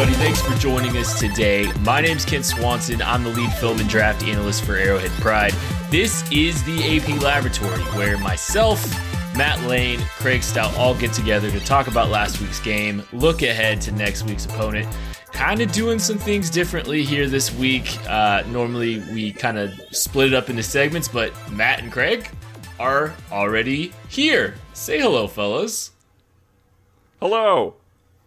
everybody? Thanks for joining us today. My name's Kent Swanson. I'm the lead film and draft analyst for Arrowhead Pride. This is the AP Laboratory, where myself, Matt Lane, Craig Stout all get together to talk about last week's game, look ahead to next week's opponent. Kind of doing some things differently here this week. Uh, normally, we kind of split it up into segments, but Matt and Craig are already here. Say hello, fellas. Hello.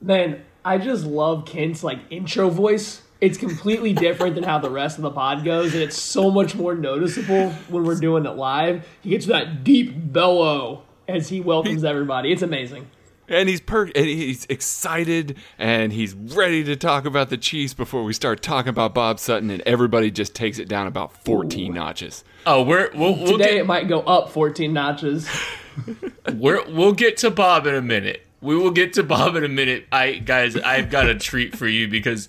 Man, I just love Kent's like intro voice. It's completely different than how the rest of the pod goes, and it's so much more noticeable when we're doing it live. He gets that deep bellow as he welcomes everybody. It's amazing. And he's per and he's excited and he's ready to talk about the Chiefs before we start talking about Bob Sutton and everybody just takes it down about 14 notches. Oh, we're we'll, we'll Today get, it might go up 14 notches. We're, we'll get to Bob in a minute. We will get to Bob in a minute. I guys, I've got a treat for you because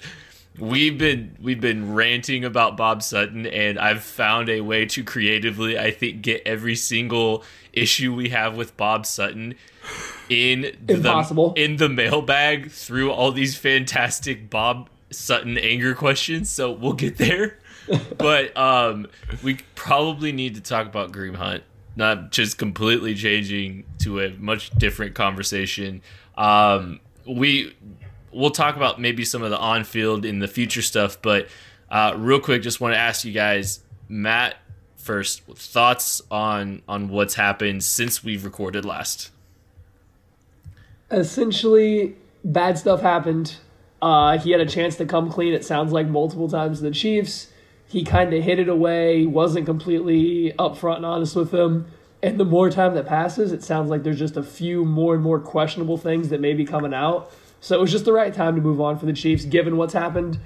we've been we've been ranting about Bob Sutton, and I've found a way to creatively, I think, get every single issue we have with Bob Sutton in Impossible. the in the mailbag through all these fantastic Bob Sutton anger questions. So we'll get there. but um, we probably need to talk about Kareem Hunt not just completely changing to a much different conversation. Um, we we'll talk about maybe some of the on field in the future stuff, but uh, real quick, just want to ask you guys, Matt, first thoughts on on what's happened since we've recorded last. Essentially, bad stuff happened. Uh, he had a chance to come clean, it sounds like, multiple times to the Chiefs. He kind of hid it away, wasn't completely upfront and honest with them. And the more time that passes, it sounds like there's just a few more and more questionable things that may be coming out. So it was just the right time to move on for the Chiefs, given what's happened.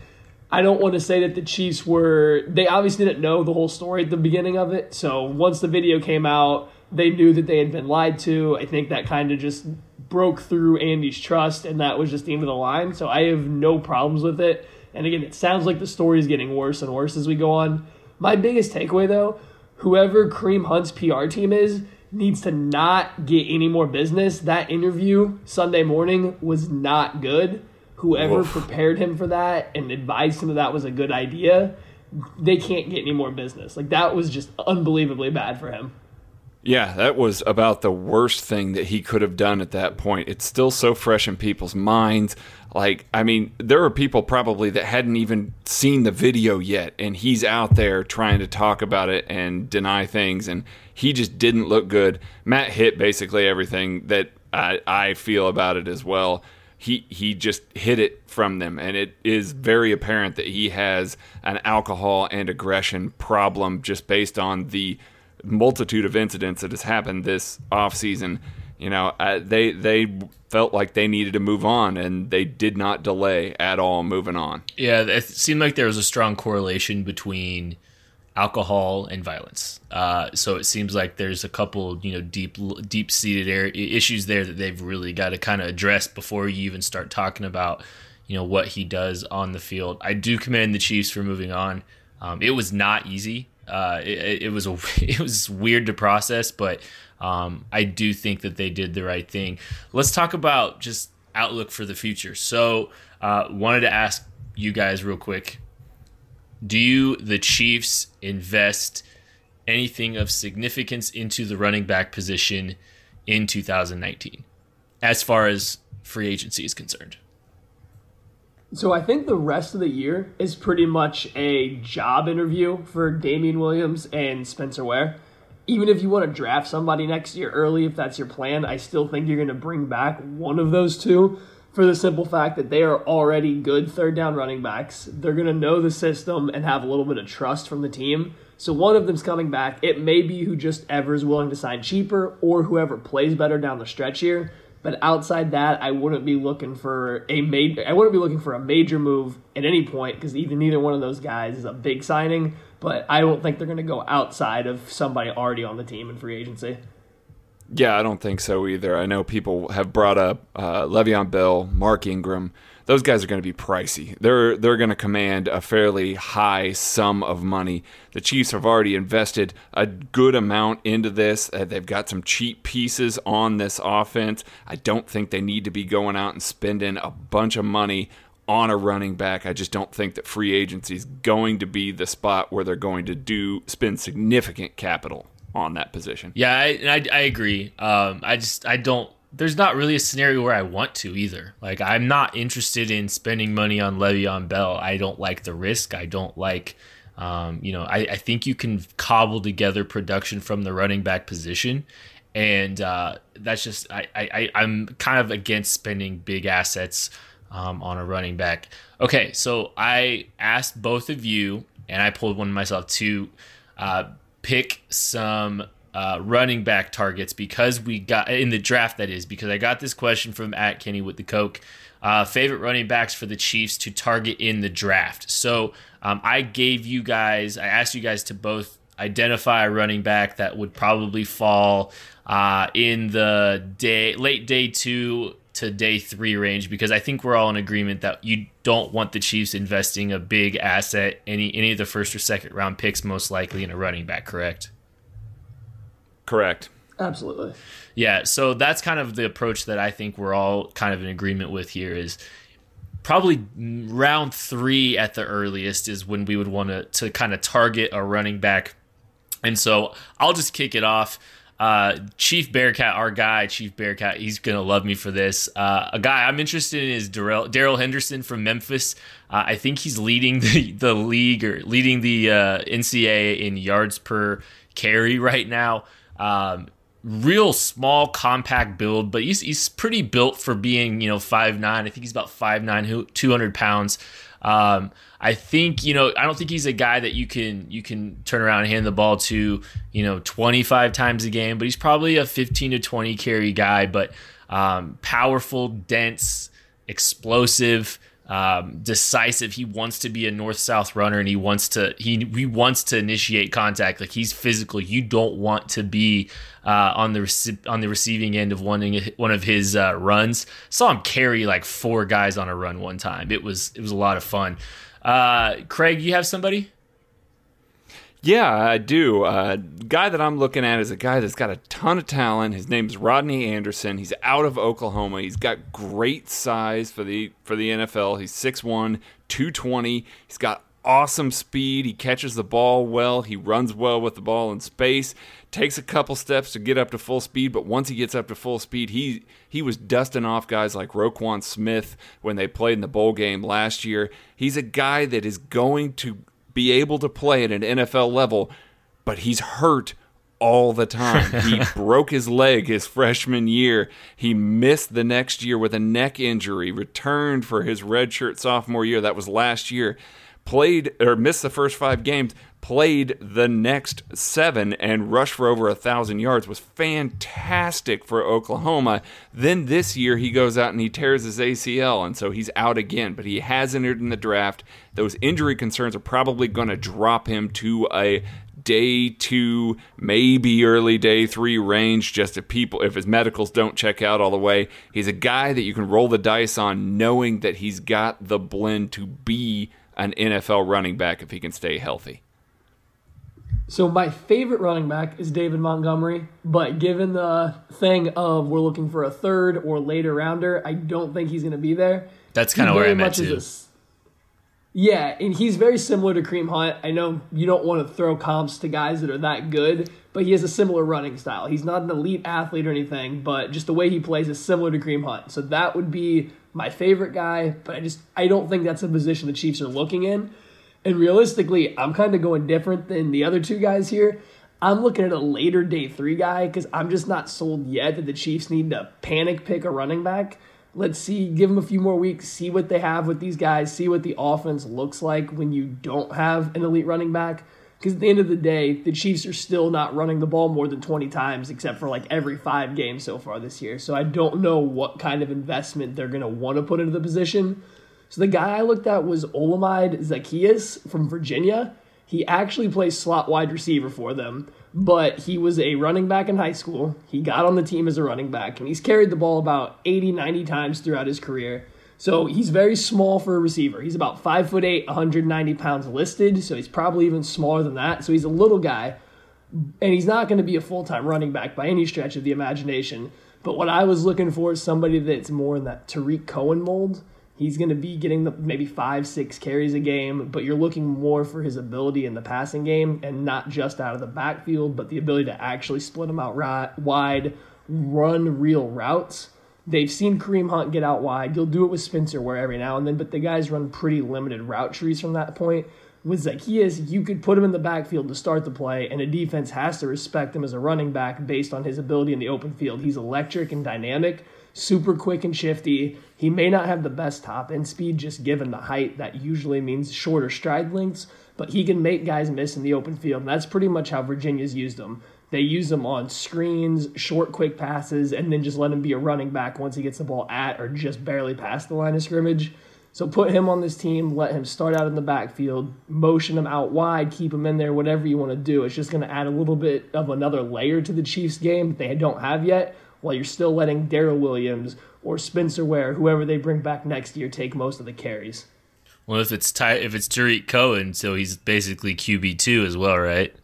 I don't want to say that the Chiefs were. They obviously didn't know the whole story at the beginning of it. So once the video came out, they knew that they had been lied to. I think that kind of just broke through Andy's trust, and that was just the end of the line. So I have no problems with it. And again, it sounds like the story is getting worse and worse as we go on. My biggest takeaway, though, whoever Kareem Hunt's PR team is needs to not get any more business. That interview Sunday morning was not good. Whoever Oof. prepared him for that and advised him that that was a good idea, they can't get any more business. Like that was just unbelievably bad for him. Yeah, that was about the worst thing that he could have done at that point. It's still so fresh in people's minds. Like, I mean, there are people probably that hadn't even seen the video yet, and he's out there trying to talk about it and deny things, and he just didn't look good. Matt hit basically everything that I, I feel about it as well. He he just hid it from them, and it is very apparent that he has an alcohol and aggression problem just based on the multitude of incidents that has happened this off season. You know, uh, they they felt like they needed to move on, and they did not delay at all moving on. Yeah, it seemed like there was a strong correlation between alcohol and violence. Uh, so it seems like there's a couple, you know, deep deep seated issues there that they've really got to kind of address before you even start talking about, you know, what he does on the field. I do commend the Chiefs for moving on. Um, it was not easy. Uh, it, it was a it was weird to process, but um, I do think that they did the right thing. Let's talk about just outlook for the future. So, uh, wanted to ask you guys real quick: Do you, the Chiefs, invest anything of significance into the running back position in 2019, as far as free agency is concerned? So I think the rest of the year is pretty much a job interview for Damien Williams and Spencer Ware. Even if you want to draft somebody next year early, if that's your plan, I still think you're going to bring back one of those two for the simple fact that they are already good third down running backs. They're going to know the system and have a little bit of trust from the team. So one of them's coming back. It may be who just ever is willing to sign cheaper or whoever plays better down the stretch here. But outside that, I wouldn't be looking for a major. I wouldn't be looking for a major move at any point because even neither one of those guys is a big signing. But I don't think they're going to go outside of somebody already on the team in free agency. Yeah, I don't think so either. I know people have brought up uh, Le'Veon Bell, Mark Ingram. Those guys are going to be pricey. They're they're going to command a fairly high sum of money. The Chiefs have already invested a good amount into this. Uh, they've got some cheap pieces on this offense. I don't think they need to be going out and spending a bunch of money on a running back. I just don't think that free agency is going to be the spot where they're going to do spend significant capital on that position. Yeah, I, I, I agree. Um, I just I don't. There's not really a scenario where I want to either. Like I'm not interested in spending money on Le'Veon Bell. I don't like the risk. I don't like. Um, you know, I, I think you can cobble together production from the running back position, and uh, that's just I, I I'm kind of against spending big assets um, on a running back. Okay, so I asked both of you, and I pulled one myself to uh, pick some uh, running back targets because we got in the draft. That is because I got this question from at Kenny with the Coke. Uh, favorite running backs for the Chiefs to target in the draft. So um, I gave you guys, I asked you guys to both identify a running back that would probably fall uh, in the day late day two to day three range because I think we're all in agreement that you don't want the Chiefs investing a big asset any any of the first or second round picks most likely in a running back, correct? Correct. Absolutely. Yeah, so that's kind of the approach that I think we're all kind of in agreement with here is probably round 3 at the earliest is when we would want to to kind of target a running back. And so I'll just kick it off. Uh, Chief Bearcat, our guy, Chief Bearcat, he's gonna love me for this. Uh, a guy I'm interested in is Darrell Henderson from Memphis. Uh, I think he's leading the, the league or leading the uh, NCAA in yards per carry right now. Um, real small, compact build, but he's he's pretty built for being you know five nine. I think he's about five nine, two hundred pounds. Um, I think you know I don't think he's a guy that you can you can turn around and hand the ball to you know 25 times a game, but he's probably a 15 to 20 carry guy, but um, powerful, dense, explosive. Um, decisive. He wants to be a north south runner, and he wants to he he wants to initiate contact. Like he's physical. You don't want to be uh, on the rec- on the receiving end of one one of his uh, runs. Saw him carry like four guys on a run one time. It was it was a lot of fun. Uh, Craig, you have somebody? Yeah, I do. Uh, guy that I'm looking at is a guy that's got a ton of talent. His name's Rodney Anderson. He's out of Oklahoma. He's got great size for the for the NFL. He's 6'1", 220. He's got awesome speed. He catches the ball well. He runs well with the ball in space. Takes a couple steps to get up to full speed, but once he gets up to full speed, he he was dusting off guys like Roquan Smith when they played in the bowl game last year. He's a guy that is going to be able to play at an NFL level, but he's hurt all the time. He broke his leg his freshman year. He missed the next year with a neck injury, returned for his redshirt sophomore year. That was last year. Played or missed the first five games, played the next seven and rushed for over a thousand yards was fantastic for Oklahoma. Then this year he goes out and he tears his ACL, and so he's out again. But he has entered in the draft. Those injury concerns are probably going to drop him to a day two, maybe early day three range, just if people if his medicals don't check out all the way. He's a guy that you can roll the dice on, knowing that he's got the blend to be an NFL running back if he can stay healthy. So my favorite running back is David Montgomery, but given the thing of we're looking for a third or later rounder, I don't think he's going to be there. That's kind of where I'm at too. Yeah, and he's very similar to Kareem Hunt. I know you don't want to throw comps to guys that are that good, but he has a similar running style. He's not an elite athlete or anything, but just the way he plays is similar to Kareem Hunt. So that would be my favorite guy, but I just I don't think that's a position the Chiefs are looking in. And realistically, I'm kind of going different than the other two guys here. I'm looking at a later day three guy because I'm just not sold yet that the Chiefs need to panic pick a running back. Let's see, give them a few more weeks, see what they have with these guys, see what the offense looks like when you don't have an elite running back. Because at the end of the day, the Chiefs are still not running the ball more than 20 times, except for like every five games so far this year. So I don't know what kind of investment they're going to want to put into the position. So the guy I looked at was Olamide Zaccheaus from Virginia. He actually plays slot wide receiver for them, but he was a running back in high school. He got on the team as a running back, and he's carried the ball about 80, 90 times throughout his career. So he's very small for a receiver. He's about five foot eight, 190 pounds listed. So he's probably even smaller than that. So he's a little guy, and he's not going to be a full time running back by any stretch of the imagination. But what I was looking for is somebody that's more in that Tarik Cohen mold. He's going to be getting the, maybe five, six carries a game, but you're looking more for his ability in the passing game and not just out of the backfield, but the ability to actually split them out right, wide, run real routes They've seen Kareem Hunt get out wide. You'll do it with Spencer Ware every now and then, but the guys run pretty limited route trees from that point. With Zaccheaus, you could put him in the backfield to start the play, and a defense has to respect him as a running back based on his ability in the open field. He's electric and dynamic, super quick and shifty. He may not have the best top end speed, just given the height. That usually means shorter stride lengths, but he can make guys miss in the open field, and that's pretty much how Virginia's used him. They use him on screens, short, quick passes, and then just let him be a running back once he gets the ball at or just barely past the line of scrimmage. So put him on this team, let him start out in the backfield, motion him out wide, keep him in there, whatever you want to do. It's just going to add a little bit of another layer to the Chiefs game that they don't have yet, while you're still letting Daryl Williams or Spencer Ware, whoever they bring back next year, take most of the carries. Well, if it's Ty- if it's Tarik Cohen, so he's basically QB two as well, right?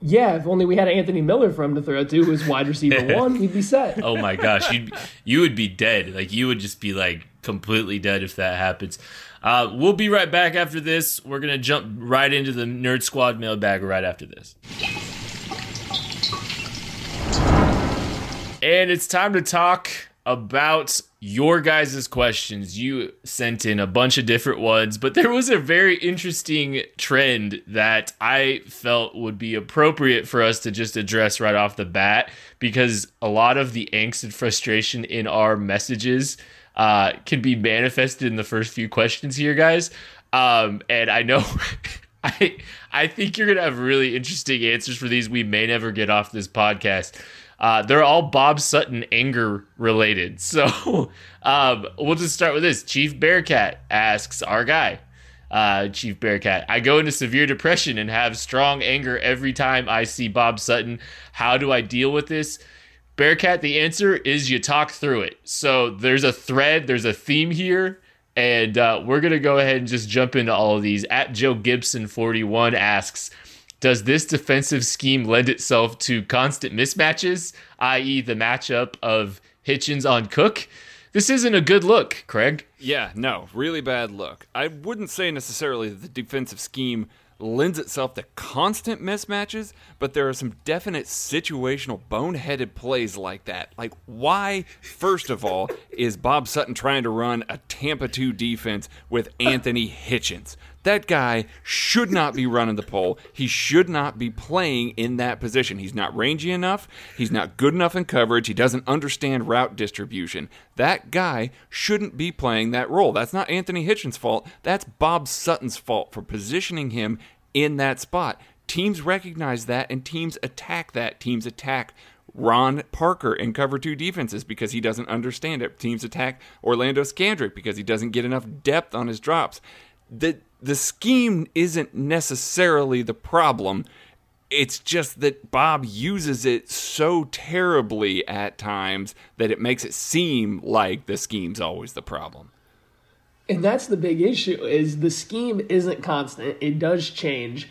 Yeah, if only we had Anthony Miller for him to throw to, who's wide receiver one, we'd be set. Oh my gosh, you'd you would be dead. Like you would just be like completely dead if that happens. Uh, we'll be right back after this. We're gonna jump right into the Nerd Squad mailbag right after this. And it's time to talk about your guys' questions. You sent in a bunch of different ones, but there was a very interesting trend that I felt would be appropriate for us to just address right off the bat because a lot of the angst and frustration in our messages uh, can be manifested in the first few questions here, guys. Um, and I know. I I think you're gonna have really interesting answers for these. We may never get off this podcast. Uh, they're all Bob Sutton anger related. So um, we'll just start with this. Chief Bearcat asks our guy, uh, Chief Bearcat, I go into severe depression and have strong anger every time I see Bob Sutton. How do I deal with this? Bearcat, the answer is you talk through it. So there's a thread, there's a theme here. And uh, we're going to go ahead and just jump into all of these. At Joe Gibson 41 asks, does this defensive scheme lend itself to constant mismatches, i.e., the matchup of Hitchens on Cook? This isn't a good look, Craig. Yeah, no, really bad look. I wouldn't say necessarily that the defensive scheme lends itself to constant mismatches, but there are some definite situational boneheaded plays like that. Like, why, first of all, is Bob Sutton trying to run a Tampa 2 defense with Anthony Hitchens? That guy should not be running the pole. He should not be playing in that position. He's not rangy enough. He's not good enough in coverage. He doesn't understand route distribution. That guy shouldn't be playing that role. That's not Anthony Hitchens' fault. That's Bob Sutton's fault for positioning him in that spot. Teams recognize that and teams attack that. Teams attack Ron Parker in cover two defenses because he doesn't understand it. Teams attack Orlando Scandrick because he doesn't get enough depth on his drops. The the scheme isn't necessarily the problem. It's just that Bob uses it so terribly at times that it makes it seem like the scheme's always the problem. And that's the big issue is the scheme isn't constant. It does change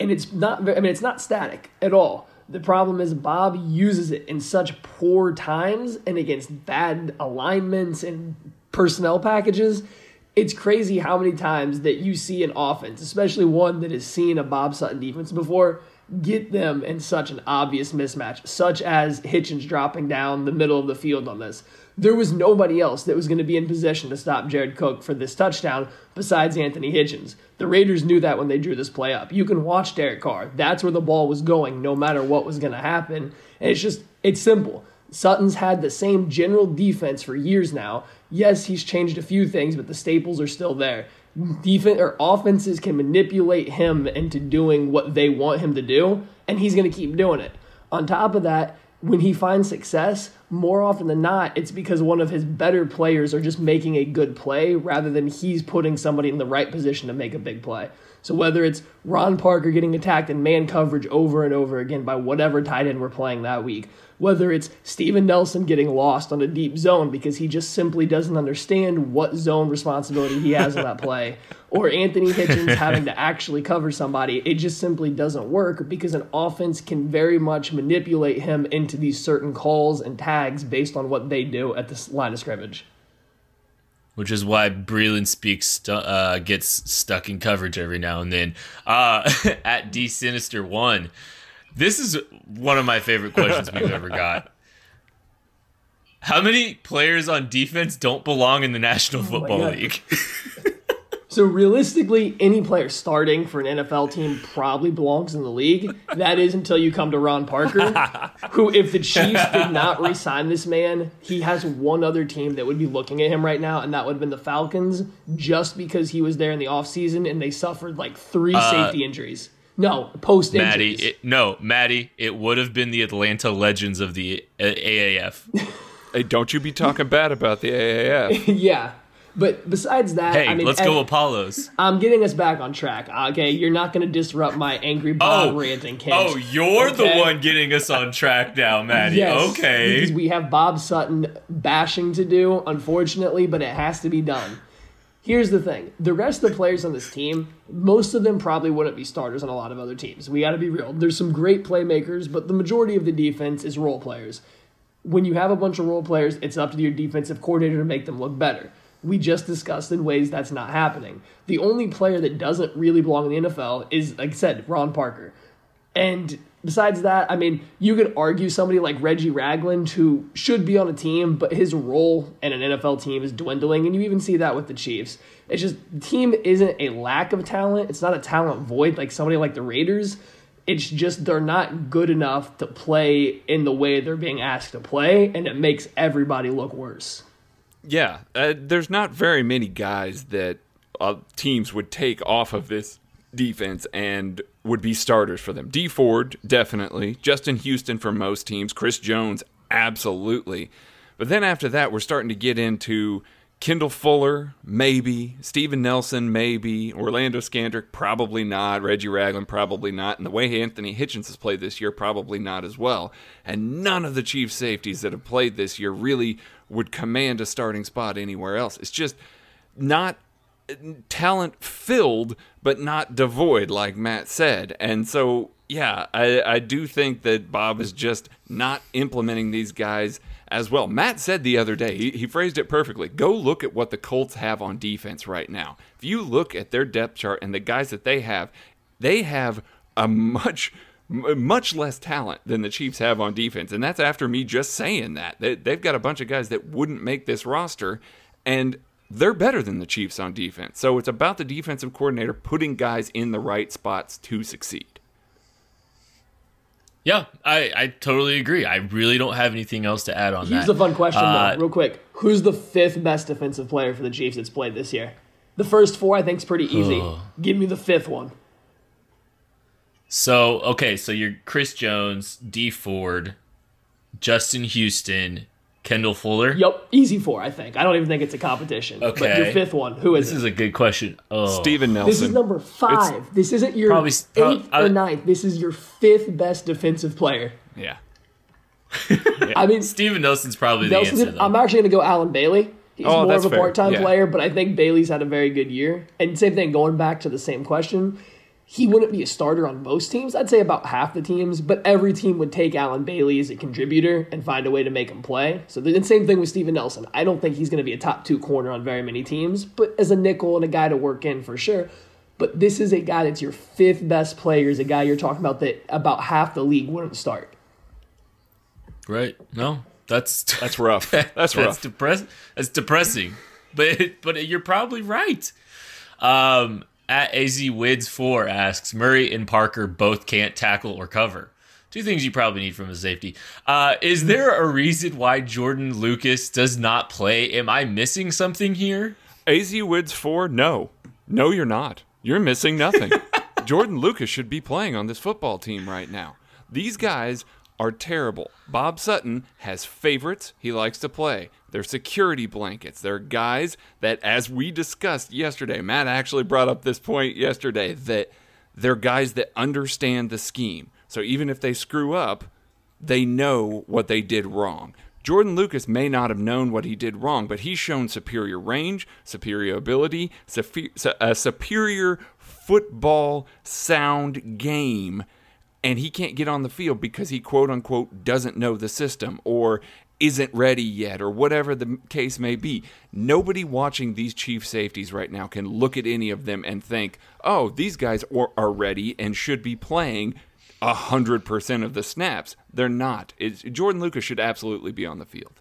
and it's not I mean it's not static at all. The problem is Bob uses it in such poor times and against bad alignments and personnel packages it's crazy how many times that you see an offense, especially one that has seen a Bob Sutton defense before, get them in such an obvious mismatch, such as Hitchens dropping down the middle of the field on this. There was nobody else that was going to be in position to stop Jared Cook for this touchdown besides Anthony Hitchens. The Raiders knew that when they drew this play up. You can watch Derek Carr. That's where the ball was going, no matter what was going to happen. And it's just, it's simple. Sutton's had the same general defense for years now. Yes, he's changed a few things, but the staples are still there. Defense or offenses can manipulate him into doing what they want him to do, and he's going to keep doing it. On top of that, when he finds success, more often than not, it's because one of his better players are just making a good play rather than he's putting somebody in the right position to make a big play. So whether it's Ron Parker getting attacked in man coverage over and over again by whatever tight end we're playing that week, whether it's Steven Nelson getting lost on a deep zone because he just simply doesn't understand what zone responsibility he has on that play, or Anthony Hitchens having to actually cover somebody, it just simply doesn't work because an offense can very much manipulate him into these certain calls and tags based on what they do at the line of scrimmage. Which is why Breeland Speaks stu- uh, gets stuck in coverage every now and then. Uh, at D Sinister One, this is one of my favorite questions we've ever got. How many players on defense don't belong in the National Football God. League? So realistically, any player starting for an NFL team probably belongs in the league. That is until you come to Ron Parker, who, if the Chiefs did not re-sign this man, he has one other team that would be looking at him right now, and that would have been the Falcons, just because he was there in the offseason and they suffered like three safety injuries. No, post Maddie, injuries. it, no, Maddie, it would have been the Atlanta Legends of the uh, AAF. Hey, don't you be talking bad about the AAF. yeah. But besides that, Hey, I mean, let's go Apollos. I'm getting us back on track. Okay, you're not going to disrupt my angry Bob Oh, ranting, Kent. Oh, you're the one getting us on track now, Maddie. Yes, okay. Because we have Bob Sutton bashing to do, unfortunately, but it has to be done. Here's the thing the rest of the players on this team, most of them probably wouldn't be starters on a lot of other teams. We got to be real. There's some great playmakers, but the majority of the defense is role players. When you have a bunch of role players, it's up to your defensive coordinator to make them look better. We just discussed in ways that's not happening. The only player that doesn't really belong in the NFL is, like I said, Ron Parker. And besides that, I mean, you could argue somebody like Reggie Ragland, who should be on a team, but his role in an NFL team is dwindling, and you even see that with the Chiefs. It's just the team isn't a lack of talent; it's not a talent void like somebody like the Raiders. It's just they're not good enough to play in the way they're being asked to play, and it makes everybody look worse. Yeah, uh, there's not very many guys that uh, teams would take off of this defense and would be starters for them. Dee Ford, definitely. Justin Houston for most teams. Chris Jones, absolutely. But then after that, we're starting to get into Kendall Fuller, maybe. Steven Nelson, maybe. Orlando Scandrick, probably not. Reggie Ragland, probably not. And the way Anthony Hitchens has played this year, probably not as well. And none of the Chief safeties that have played this year really would command a starting spot anywhere else. It's just not talent filled, but not devoid, like Matt said. And so, yeah, I, I do think that Bob is just not implementing these guys as well. Matt said the other day, he, he phrased it perfectly. Go look at what the Colts have on defense right now. If you look at their depth chart and the guys that they have, they have a much m- much less talent than the Chiefs have on defense. And that's after me just saying that. They, they've got a bunch of guys that wouldn't make this roster, and they're better than the Chiefs on defense. So it's about the defensive coordinator putting guys in the right spots to succeed. Yeah, I, I totally agree. I really don't have anything else to add on Here's that. the fun question, Uh, though, real quick. Who's the fifth best defensive player for the Chiefs that's played this year? The first four, I think, is pretty easy. Give me the fifth one. So okay, so you're Chris Jones, Dee Ford, Justin Houston, Kendall Fuller. Yep, easy four, I think. I don't even think it's a competition. But your fifth one, who is This it? is a good question. Oh, Steven Nelson. This is number five. this isn't your Probably- uh, eighth prob- I- or ninth. This is your fifth best defensive player. yeah. I mean, Steven Nelson's probably the answer. Though. I'm actually going to go Allen Bailey. He's Oh, more that's of a fair. part-time Yeah. player, but I think Bailey's had a very good year. And same thing, going back to the same question, he wouldn't be a starter on most teams. I'd say about half the teams, but every team would take Allen Bailey as a contributor and find a way to make him play. So the same thing with Steven Nelson. I don't think he's going to be a top two corner on very many teams, but as a nickel and a guy to work in for sure. But this is a guy that's your fifth best player, is a guy you're talking about that about half the league wouldn't start. right? No, that's That's rough. That's that's rough. depressing. That's depressing. But but you're probably right. Um, at Az Wids four asks Murray and Parker both can't tackle or cover. Two things you probably need from a safety. Uh, is there a reason why Jordan Lucas does not play? Am I missing something here? AZ Woods 4, no. No, you're not. You're missing nothing. Jordan Lucas should be playing on this football team right now. These guys are terrible. Bob Sutton has favorites he likes to play. They're security blankets. They're guys that, as we discussed yesterday, Matt actually brought up this point yesterday that they're guys that understand the scheme. So even if they screw up, they know what they did wrong. Jordan Lucas may not have known what he did wrong, but he's shown superior range, superior ability, a uh, superior football sound game, and he can't get on the field because he quote unquote doesn't know the system or isn't ready yet or whatever the case may be. Nobody watching these chief safeties right now can look at any of them and think, oh, these guys are ready and should be playing 100% of the snaps. They're not. It's, Jordan Lucas should absolutely be on the field.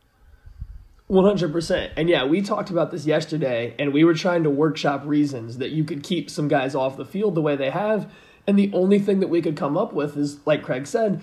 100%. And yeah, we talked about this yesterday, and we were trying to workshop reasons that you could keep some guys off the field the way they have. And the only thing that we could come up with is, like Craig said,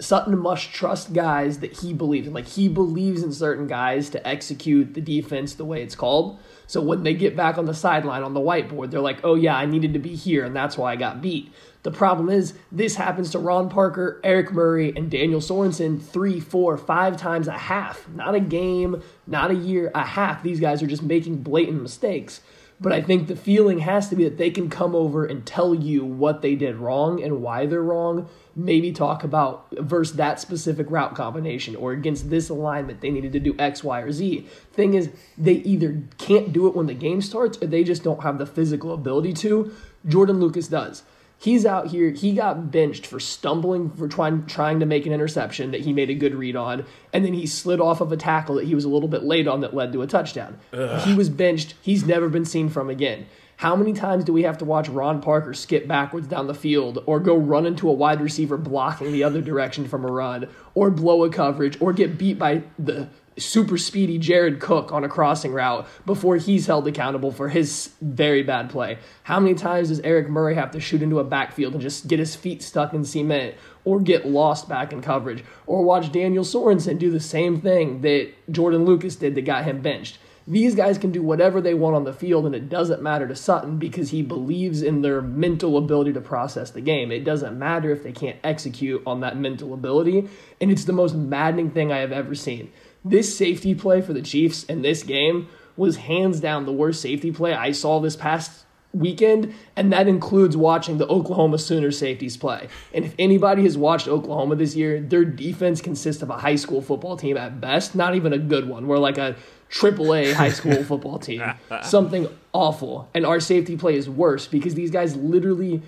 Sutton must trust guys that he believes in. Like he believes in certain guys to execute the defense the way it's called. So when they get back on the sideline on the whiteboard, they're like, oh yeah, I needed to be here, and that's why I got beat. The problem is, this happens to Ron Parker, Eric Murray, and Daniel Sorensen three, four, five times a half. Not a game, not a year, a half. These guys are just making blatant mistakes. But I think the feeling has to be that they can come over and tell you what they did wrong and why they're wrong. Maybe talk about versus that specific route combination or against this alignment, they needed to do X, Y, or Z. Thing is, they either can't do it when the game starts or they just don't have the physical ability to. Jordan Lucas does. He's out here. He got benched for stumbling for trying trying to make an interception that he made a good read on, and then he slid off of a tackle that he was a little bit late on that led to a touchdown. Ugh. He was benched. He's never been seen from again. How many times do we have to watch Ron Parker skip backwards down the field or go run into a wide receiver blocking the other direction from a run or blow a coverage or get beat by the super speedy Jared Cook on a crossing route before he's held accountable for his very bad play? How many times does Eric Murray have to shoot into a backfield and just get his feet stuck in cement or get lost back in coverage? Or watch Daniel Sorensen do the same thing that Jordan Lucas did that got him benched? These guys can do whatever they want on the field, and it doesn't matter to Sutton because he believes in their mental ability to process the game. It doesn't matter if they can't execute on that mental ability, and it's the most maddening thing I have ever seen this safety play for the Chiefs in this game was hands down the worst safety play I saw this past weekend, and that includes watching the Oklahoma Sooners safeties play. And if anybody has watched Oklahoma this year, their defense consists of a high school football team at best, not even a good one. We're like a AAA high school football team. Something awful. And our safety play is worse because these guys literally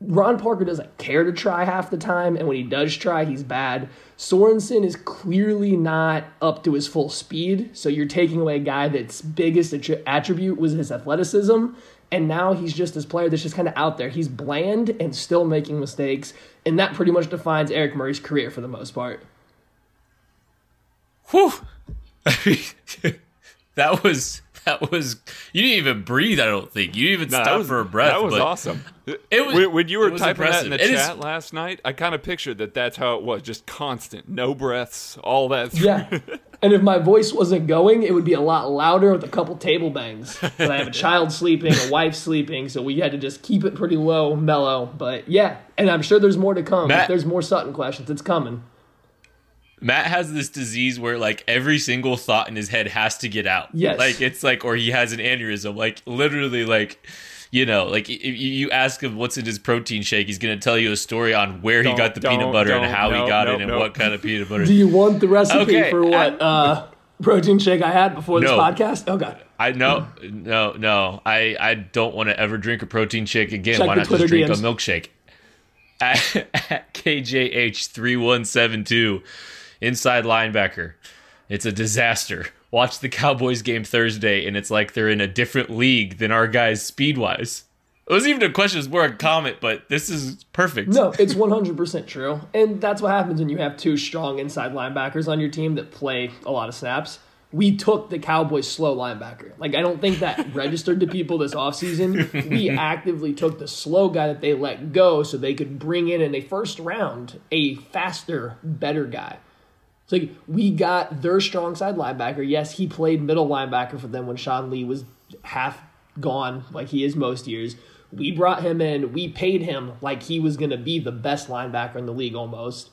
Ron Parker doesn't care to try half the time, and when he does try, he's bad. Sorensen is clearly not up to his full speed, so you're taking away a guy that's biggest attribute was his athleticism, and now he's just this player that's just kind of out there. He's bland and still making mistakes, and that pretty much defines Eric Murray's career for the most part. Whew. that was that was you didn't even breathe. I don't think you didn't even no, stop was, for a breath. That was awesome. It was when you were typing impressive. that in the it chat is, last night. I kind of pictured that that's how it was, just constant, no breaths, all that. Through. Yeah. and if my voice wasn't going, it would be a lot louder with a couple table bangs. But I have a child sleeping, a wife sleeping, so we had to just keep it pretty low, mellow. But yeah, and I'm sure there's more to come. Matt, if there's more Sutton questions, it's coming. Matt has this disease where like every single thought in his head has to get out. Yes. Like it's like, or he has an aneurysm. Like literally, like you know, like if you ask him what's in his protein shake, he's going to tell you a story on where don't, he got the peanut butter and how no, he got no, it and no. what kind of peanut butter. Do you want the recipe okay, for what uh, protein shake I had before this podcast? Oh god. I no no no. I I don't want to ever drink a protein shake again. Check Why not Twitter just drink DMs. a milkshake? At, at KJH three one seven two inside linebacker. It's a disaster. Watch the Cowboys game Thursday, and it's like they're in a different league than our guys speed wise. It was even a question, it's more a comment, but this is perfect. No, it's 100% true. And that's what happens when you have two strong inside linebackers on your team that play a lot of snaps. We took the Cowboys' slow linebacker. Like, I don't think that registered to people this offseason. We actively took the slow guy that they let go so they could bring in in a first round a faster, better guy. Like we got their strong side linebacker. Yes, he played middle linebacker for them when Sean Lee was half gone, like he is most years. We brought him in. We paid him like he was going to be the best linebacker in the league almost.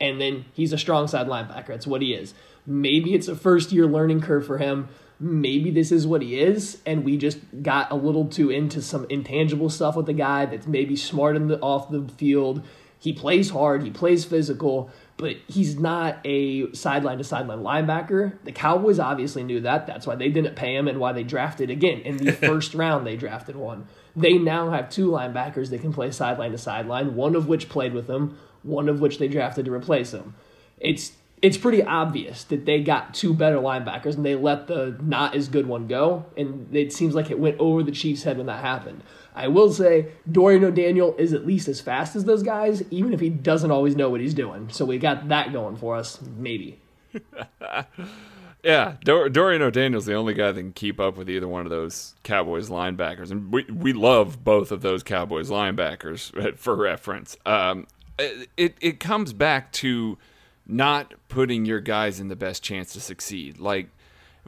And then he's a strong side linebacker. That's what he is. Maybe it's a first year learning curve for him. Maybe this is what he is, and we just got a little too into some intangible stuff with the guy that's maybe smart in the off the field. He plays hard, he plays physical, but he's not a sideline to sideline linebacker. The Cowboys obviously knew that. That's why they didn't pay him and why they drafted again in the first round. They drafted one. They now have two linebackers that can play sideline to sideline. One of which played with him. One of which they drafted to replace him. It's it's pretty obvious that they got two better linebackers and they let the not as good one go. And it seems like it went over the Chiefs' head when that happened. I will say Dorian O'Daniel is at least as fast as those guys, even if he doesn't always know what he's doing. So we got that going for us, maybe. yeah, Dor- Dorian O'Daniel's the only guy that can keep up with either one of those Cowboys linebackers, and we we love both of those Cowboys linebackers for reference. Um, it it comes back to not putting your guys in the best chance to succeed. Like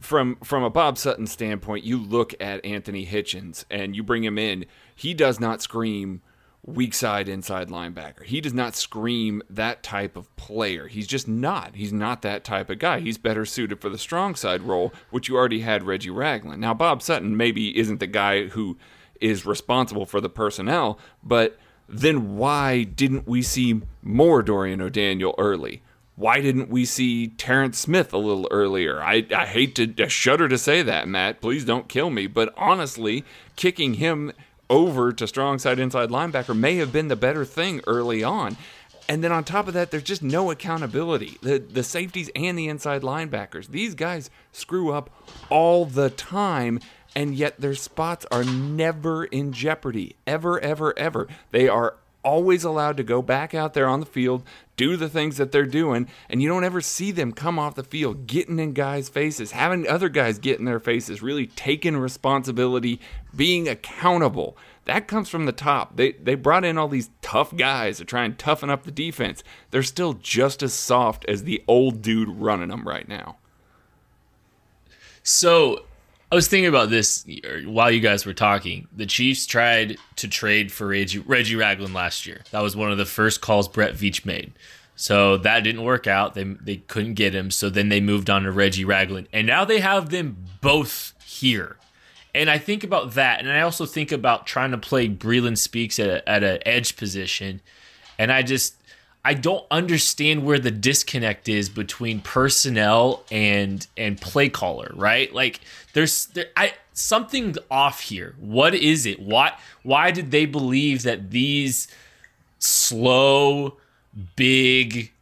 from from a Bob Sutton standpoint, you look at Anthony Hitchens and you bring him in. He does not scream weak side inside linebacker. He does not scream that type of player. He's just not. He's not that type of guy. He's better suited for the strong side role, which you already had Reggie Ragland. Now Bob Sutton maybe isn't the guy who is responsible for the personnel, but then why didn't we see more Dorian O'Daniel early? Why didn't we see Terrance Smith a little earlier? I, I hate to I shudder to say that, Matt. Please don't kill me. But honestly, kicking him over to strong side inside linebacker may have been the better thing early on. And then on top of that, there's just no accountability. The the safeties and the inside linebackers. These guys screw up all the time and yet their spots are never in jeopardy. Ever, ever, ever. They are always allowed to go back out there on the field, do the things that they're doing, and you don't ever see them come off the field getting in guys' faces, having other guys get in their faces, really taking responsibility, being accountable. That comes from the top. They they brought in all these tough guys to try and toughen up the defense. They're still just as soft as the old dude running them right now. So I was thinking about this while you guys were talking. The Chiefs tried to trade for Reggie, Reggie Ragland last year. That was one of the first calls Brett Veach made. So that didn't work out. They they couldn't get him. So then they moved on to Reggie Ragland, and now they have them both here. And I think about that, and I also think about trying to play Breeland Speaks at a, at an edge position, and I just I don't understand where the disconnect is between personnel and and play caller, right? Like there's there, I something off here. What is it? Why why did they believe that these slow, big,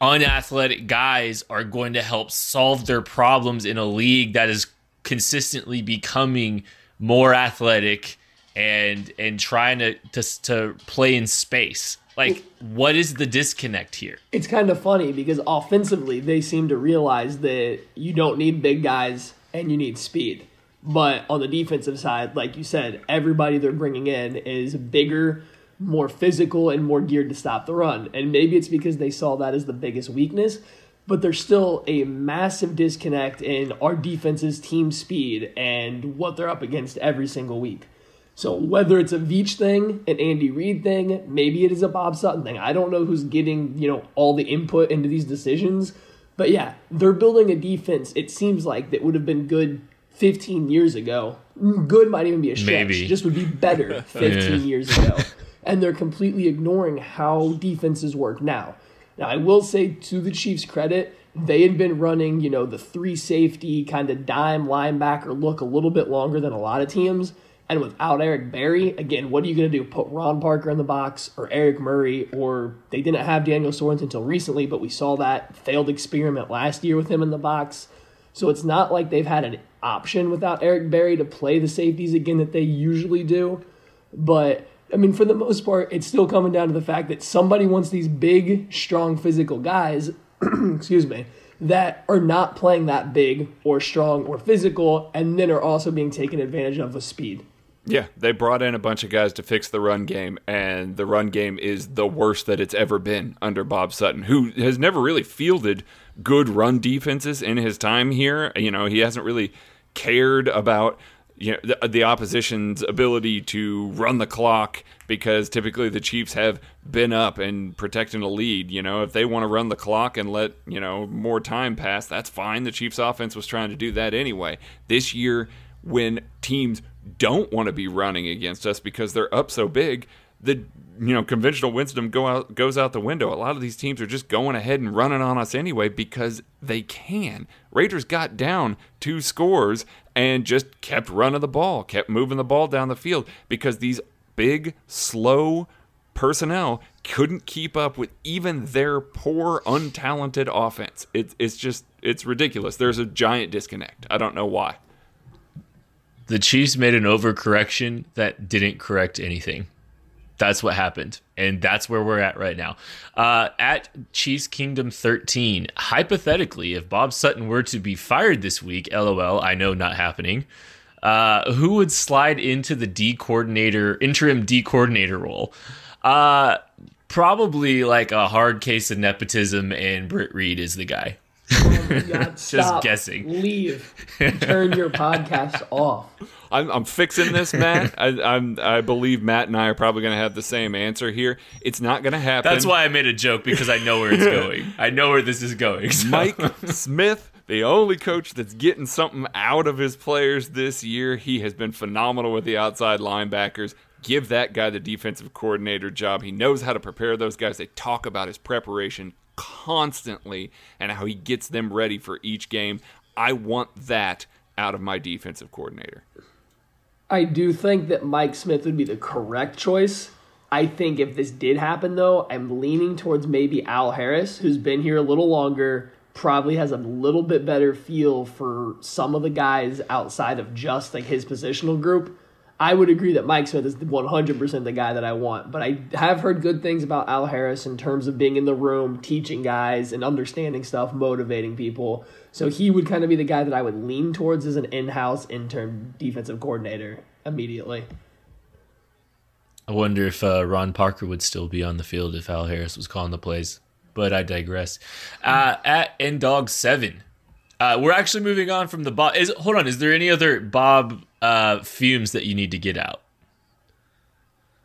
unathletic guys are going to help solve their problems in a league that is consistently becoming more athletic and and trying to to, to play in space? Like, what is the disconnect here? It's kind of funny because offensively, they seem to realize that you don't need big guys and you need speed. But on the defensive side, like you said, everybody they're bringing in is bigger, more physical, and more geared to stop the run. And maybe it's because they saw that as the biggest weakness, but there's still a massive disconnect in our defense's team speed and what they're up against every single week. So whether it's a Veach thing, an Andy Reid thing, maybe it is a Bob Sutton thing. I don't know who's getting, you know, all the input into these decisions. But yeah, they're building a defense, it seems like, that would have been good 15 years ago. Good might even be a stretch. Maybe. Just would be better 15 yeah. years ago. And they're completely ignoring how defenses work now. Now, I will say to the Chiefs' credit, they had been running, you know, the three safety kind of dime linebacker look a little bit longer than a lot of teams. And without Eric Berry, again, what are you going to do? Put Ron Parker in the box or Eric Murray? Or they didn't have Daniel Sorensen until recently, but we saw that failed experiment last year with him in the box. So it's not like they've had an option without Eric Berry to play the safeties again that they usually do. But I mean, for the most part, it's still coming down to the fact that somebody wants these big, strong, physical guys, excuse me, that are not playing that big or strong or physical, and then are also being taken advantage of with speed. Yeah, they brought in a bunch of guys to fix the run game, and the run game is the worst that it's ever been under Bob Sutton, who has never really fielded good run defenses in his time here. You know, he hasn't really cared about you know the, the, opposition's ability to run the clock because typically the Chiefs have been up and protecting a lead. You know, if they want to run the clock and let you know more time pass, that's fine. The Chiefs' offense was trying to do that anyway. This year, when teams don't want to be running against us because they're up so big, the you know conventional wisdom go out goes out the window. A lot of these teams are just going ahead and running on us anyway because they can. Raiders got down two scores and just kept running the ball, kept moving the ball down the field because these big, slow personnel couldn't keep up with even their poor, untalented offense. It's it's just it's ridiculous. There's a giant disconnect. I don't know why. The Chiefs made an overcorrection that didn't correct anything. That's what happened. And that's where we're at right now. Uh, at Chiefs Kingdom 13, hypothetically, if Bob Sutton were to be fired this week, lol, I know not happening, uh, who would slide into the D coordinator, interim D coordinator role? Uh, probably like a hard case of nepotism, and Britt Reid is the guy. Um, oh God, Just guessing. Leave. Turn your podcast off. I'm, I'm fixing this, Matt. I, I'm, I believe Matt and I are probably going to have the same answer here. It's not going to happen. That's why I made a joke because I know where it's going. I know where this is going. So. Mike Smith, the only coach that's getting something out of his players this year. He has been phenomenal with the outside linebackers. Give that guy the defensive coordinator job. He knows how to prepare those guys. They talk about his preparation constantly and how he gets them ready for each game. I want that out of my defensive coordinator. I do think that Mike Smith would be the correct choice. I think if this did happen, though, I'm leaning towards maybe Al Harris, who's been here a little longer, probably has a little bit better feel for some of the guys outside of just like his positional group. I would agree that Mike Smith is 100% the guy that I want, but I have heard good things about Al Harris in terms of being in the room, teaching guys, and understanding stuff, motivating people. So he would kind of be the guy that I would lean towards as an in house intern defensive coordinator immediately. I wonder if uh, Ron Parker would still be on the field if Al Harris was calling the plays, but I digress. Uh, at Dog 7, uh, we're actually moving on from the Bob. Is hold on. Is there any other Bob uh, fumes that you need to get out?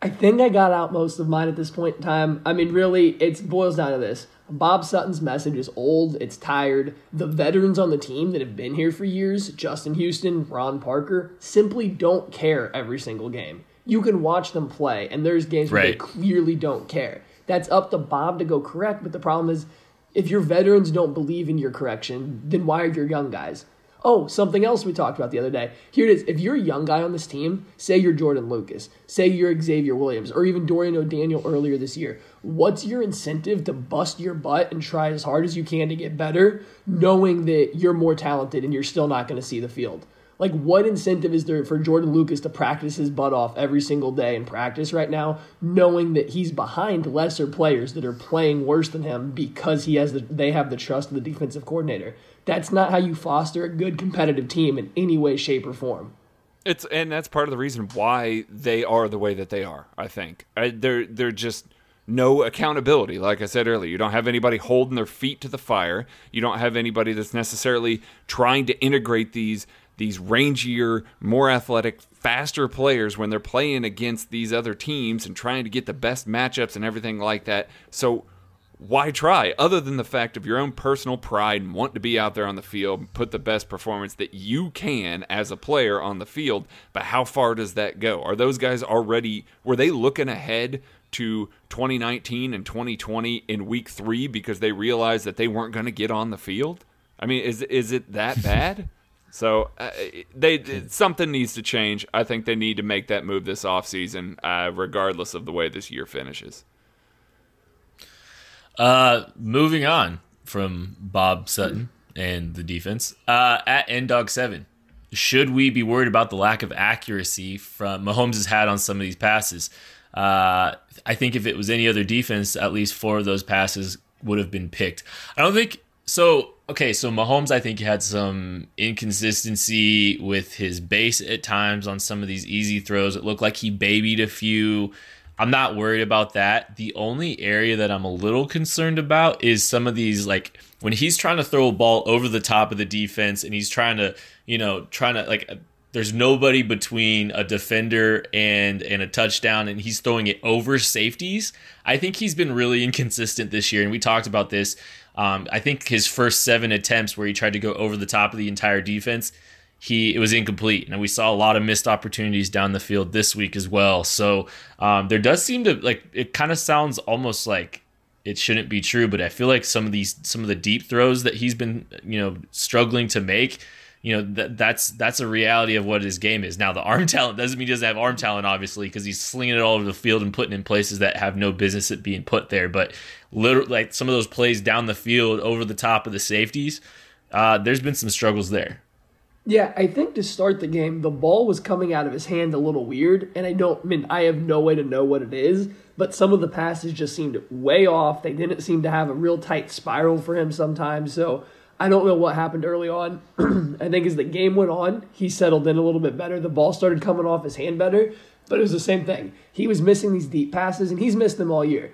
I think I got out most of mine at this point in time. I mean, really, it boils down to this. Bob Sutton's message is old, it's tired. The veterans on the team that have been here for years, Justin Houston, Ron Parker, simply don't care every single game. You can watch them play, and there's games where they clearly don't care. That's up to Bob to go correct, but the problem is if your veterans don't believe in your correction, then why are your young guys? Oh, something else we talked about the other day. Here it is. If you're a young guy on this team, say you're Jordan Lucas, say you're Xavier Williams, or even Dorian O'Daniel earlier this year, what's your incentive to bust your butt and try as hard as you can to get better, knowing that you're more talented and you're still not going to see the field? Like, what incentive is there for Jordan Lucas to practice his butt off every single day in practice right now, knowing that he's behind lesser players that are playing worse than him because he has the they have the trust of the defensive coordinator? That's not how you foster a good competitive team in any way, shape, or form. It's and that's part of the reason why they are the way that they are. I think I, they're they're just no accountability. Like I said earlier, you don't have anybody holding their feet to the fire. You don't have anybody that's necessarily trying to integrate these these rangier, more athletic, faster players when they're playing against these other teams and trying to get the best matchups and everything like that. So why try other than the fact of your own personal pride and want to be out there on the field and put the best performance that you can as a player on the field? But how far does that go? Are those guys already were they looking ahead to 2019 and 2020 in week 3 because they realized that they weren't going to get on the field? I mean is is it that bad so uh, they something needs to change. I think they need to make that move this offseason, uh, regardless of the way this year finishes. Uh, moving on from Bob Sutton and the defense uh, at N Dog Seven. Should we be worried about the lack of accuracy from Mahomes has had on some of these passes? Uh, I think if it was any other defense, at least four of those passes would have been picked. I don't think so. Okay, so Mahomes, I think had some inconsistency with his base at times on some of these easy throws. It looked like he babied a few. I'm not worried about that. The only area that I'm a little concerned about is some of these like when he's trying to throw a ball over the top of the defense and he's trying to, you know, trying to like there's nobody between a defender and and a touchdown, and he's throwing it over safeties. I think he's been really inconsistent this year, and we talked about this. Um, I think his first seven attempts where he tried to go over the top of the entire defense, he it was incomplete, and we saw a lot of missed opportunities down the field this week as well. So um, there does seem to like it kind of sounds almost like it shouldn't be true, but I feel like some of these some of the deep throws that he's been you know struggling to make you know that that's that's a reality of what his game is. Now the arm talent doesn't mean he doesn't have arm talent, obviously, because he's slinging it all over the field and putting in places that have no business at being put there. But literally, like some of those plays down the field over the top of the safeties, uh, there's been some struggles there. Yeah, I think to start the game, the ball was coming out of his hand a little weird, and I don't I mean I have no way to know what it is, but some of the passes just seemed way off. They didn't seem to have a real tight spiral for him sometimes, so I don't know what happened early on. I think as the game went on, he settled in a little bit better. The ball started coming off his hand better, but it was the same thing. He was missing these deep passes, and he's missed them all year.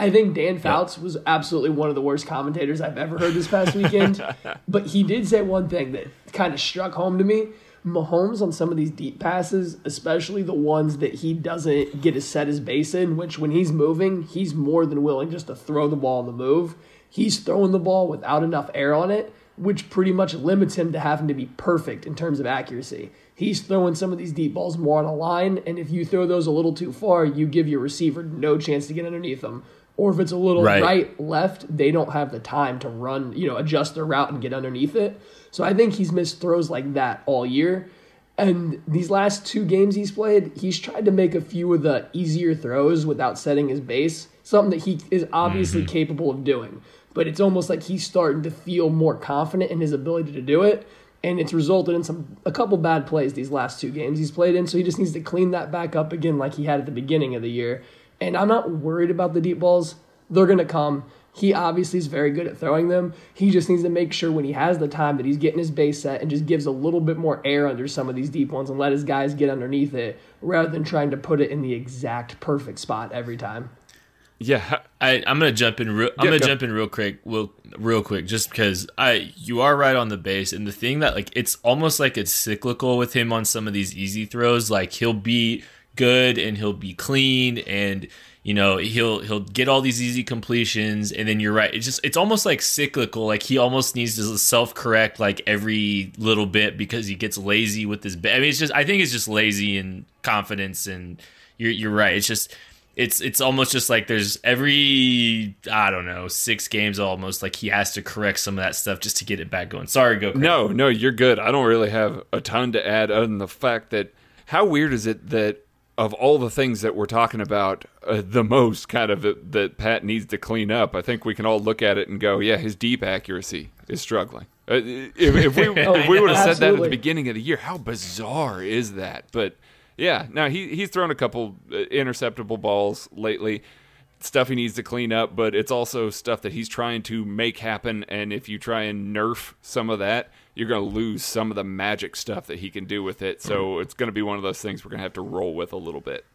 I think Dan Fouts was absolutely one of the worst commentators I've ever heard this past weekend. but he did say one thing that kind of struck home to me. Mahomes on some of these deep passes, especially the ones that he doesn't get to set his base in, which when he's moving, he's more than willing just to throw the ball on the move he's throwing the ball without enough air on it, which pretty much limits him to having to be perfect in terms of accuracy. He's throwing some of these deep balls more on a line, and if you throw those a little too far, you give your receiver no chance to get underneath them. Or if it's a little right. right, left, they don't have the time to run, you know, adjust their route and get underneath it. So I think he's missed throws like that all year. And these last two games he's played, he's tried to make a few of the easier throws without setting his base, something that he is obviously mm-hmm. capable of doing but it's almost like he's starting to feel more confident in his ability to do it. And it's resulted in some a couple bad plays these last two games he's played in. So he just needs to clean that back up again like he had at the beginning of the year. And I'm not worried about the deep balls. They're gonna come. He obviously is very good at throwing them. He just needs to make sure when he has the time that he's getting his base set and just gives a little bit more air under some of these deep ones and let his guys get underneath it rather than trying to put it in the exact perfect spot every time. Yeah, I, am gonna jump in. Real, I'm yeah, gonna go. jump in real quick, real, real quick, just because I you are right on the base, and the thing that like it's almost like it's cyclical with him on some of these easy throws. Like he'll be good and he'll be clean, and you know he'll he'll get all these easy completions, and then you're right. It's just it's almost like cyclical. Like he almost needs to self correct like every little bit because he gets lazy with his. I mean, it's just I think it's just lazy and confidence, and you're you're right. It's just it's it's almost just like there's every I don't know six games almost like he has to correct some of that stuff just to get it back going. Sorry, go. Craig. No, no, you're good. I don't really have a ton to add other than the fact that how weird is it that of all the things that we're talking about, uh, the most kind of it, that Pat needs to clean up. I think we can all look at it and go, yeah, his deep accuracy is struggling. Uh, if, if, we, if we would have said that at the beginning of the year, how bizarre is that? But yeah, now he he's thrown a couple uh, interceptable balls lately. Stuff he needs to clean up, but it's also stuff that he's trying to make happen. And if you try and nerf some of that, you're going to lose some of the magic stuff that he can do with it. So mm. it's going to be one of those things we're going to have to roll with a little bit.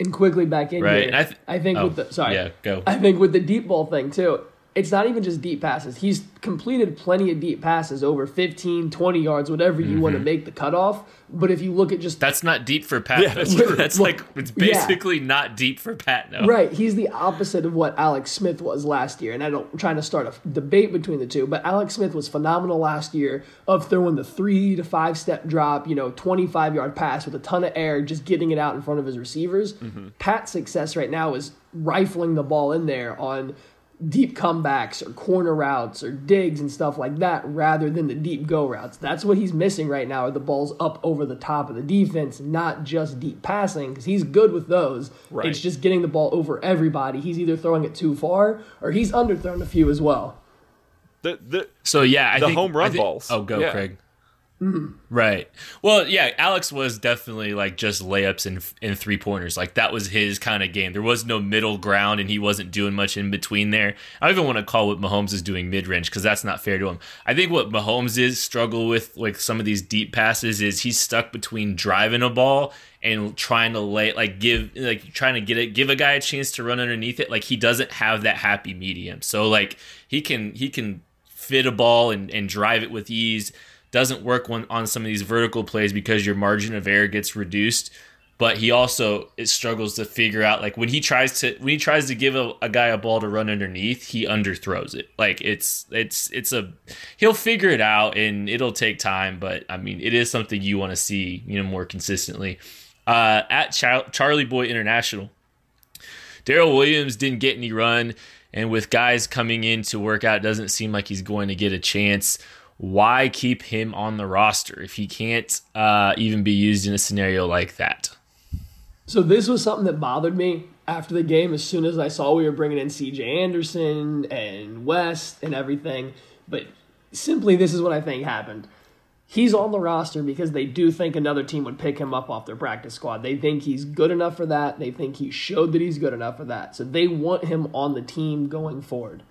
And quickly back in right. here, I, th- I, think oh, with the sorry, yeah, go. I think with the deep ball thing too it's not even just deep passes. He's completed plenty of deep passes over 15, 20 yards, whatever you mm-hmm. want to make the cutoff. But if you look at just that's not deep for Pat. Yeah, that's, that's well, like it's basically yeah. not deep for Pat. No, right? He's the opposite of what Alex Smith was last year. And I don't I'm trying to start a debate between the two, but Alex Smith was phenomenal last year of throwing the three to five step drop, you know, 25 yard pass with a ton of air, just getting it out in front of his receivers. Mm-hmm. Pat's success right now is rifling the ball in there on deep comebacks or corner routes or digs and stuff like that rather than the deep go routes. That's what he's missing right now are the balls up over the top of the defense, not just deep passing because he's good with those. Right. It's just getting the ball over everybody. He's either throwing it too far or he's underthrown a few as well. The, the, so yeah, I the think, home run think, balls. Oh, go yeah. Craig. Mm-hmm. Right. Well, yeah, Alex was definitely like just layups and and three pointers. Like that was his kind of game. There was no middle ground, and he wasn't doing much in between there. I don't even want to call what Mahomes is doing mid range because that's not fair to him. I think what Mahomes is struggle with like some of these deep passes is he's stuck between driving a ball and trying to lay like give like trying to get it give a guy a chance to run underneath it. Like he doesn't have that happy medium. So like he can he can fit a ball and and drive it with ease doesn't work on, on some of these vertical plays because your margin of error gets reduced. But he also it struggles to figure out like when he tries to when he tries to give a, a, guy a ball to run underneath he underthrows it. Like it's it's it's a he'll figure it out and it'll take time. But i mean it is something you want to see you know more consistently. Uh, at Char- charlie boy international darrel williams didn't get any run. And with guys coming in to work out doesn't seem like he's going to get a chance why keep him on the roster if he can't uh, even be used in a scenario like that so this was something that bothered me after the game. As soon as I saw we were bringing in C.J. Anderson and West and everything, but simply this is what I think happened. He's on the roster because they do think another team would pick him up off their practice squad. They think he's good enough for that. They think he showed that he's good enough for that. So they want him on the team going forward.